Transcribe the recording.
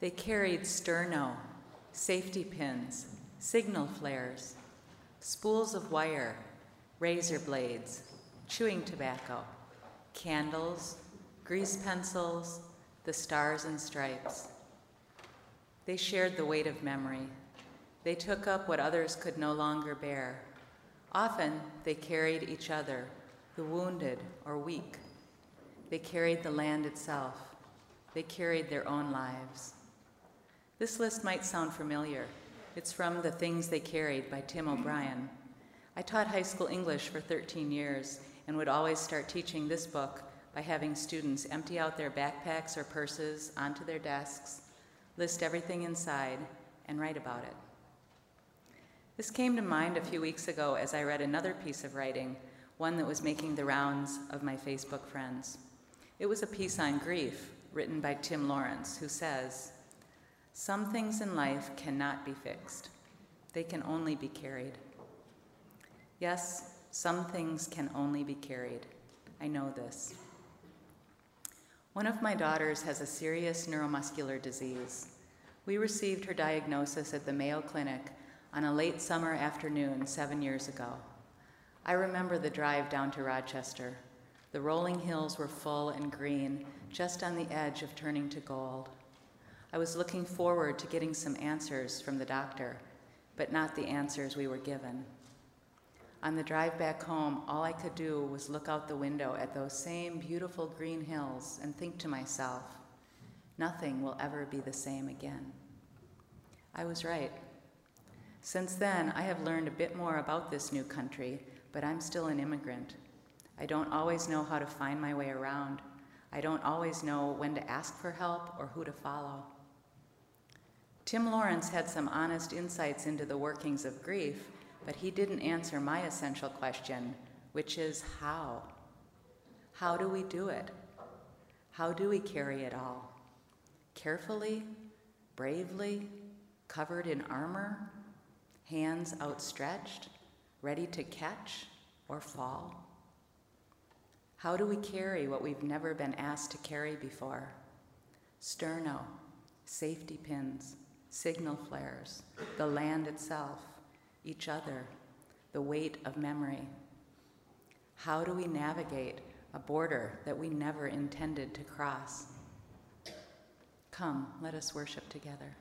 They carried sterno, safety pins, signal flares, spools of wire, razor blades, chewing tobacco, candles, grease pencils, the stars and stripes. They shared the weight of memory. They took up what others could no longer bear. Often they carried each other, the wounded or weak. They carried the land itself. They carried their own lives. This list might sound familiar. It's from The Things They Carried by Tim O'Brien. I taught high school English for 13 years and would always start teaching this book by having students empty out their backpacks or purses onto their desks, list everything inside, and write about it. This came to mind a few weeks ago as I read another piece of writing, one that was making the rounds of my Facebook friends. It was a piece on grief written by Tim Lawrence, who says, Some things in life cannot be fixed, they can only be carried. Yes, some things can only be carried. I know this. One of my daughters has a serious neuromuscular disease. We received her diagnosis at the Mayo Clinic on a late summer afternoon seven years ago. I remember the drive down to Rochester. The rolling hills were full and green, just on the edge of turning to gold. I was looking forward to getting some answers from the doctor, but not the answers we were given. On the drive back home, all I could do was look out the window at those same beautiful green hills and think to myself, nothing will ever be the same again. I was right. Since then, I have learned a bit more about this new country, but I'm still an immigrant. I don't always know how to find my way around. I don't always know when to ask for help or who to follow. Tim Lawrence had some honest insights into the workings of grief but he didn't answer my essential question, which is how? How do we do it? How do we carry it all? Carefully, bravely, covered in armor, hands outstretched, ready to catch or fall? How do we carry what we've never been asked to carry before? Sterno, safety pins, signal flares, the land itself, each other, the weight of memory. How do we navigate a border that we never intended to cross? Come, let us worship together.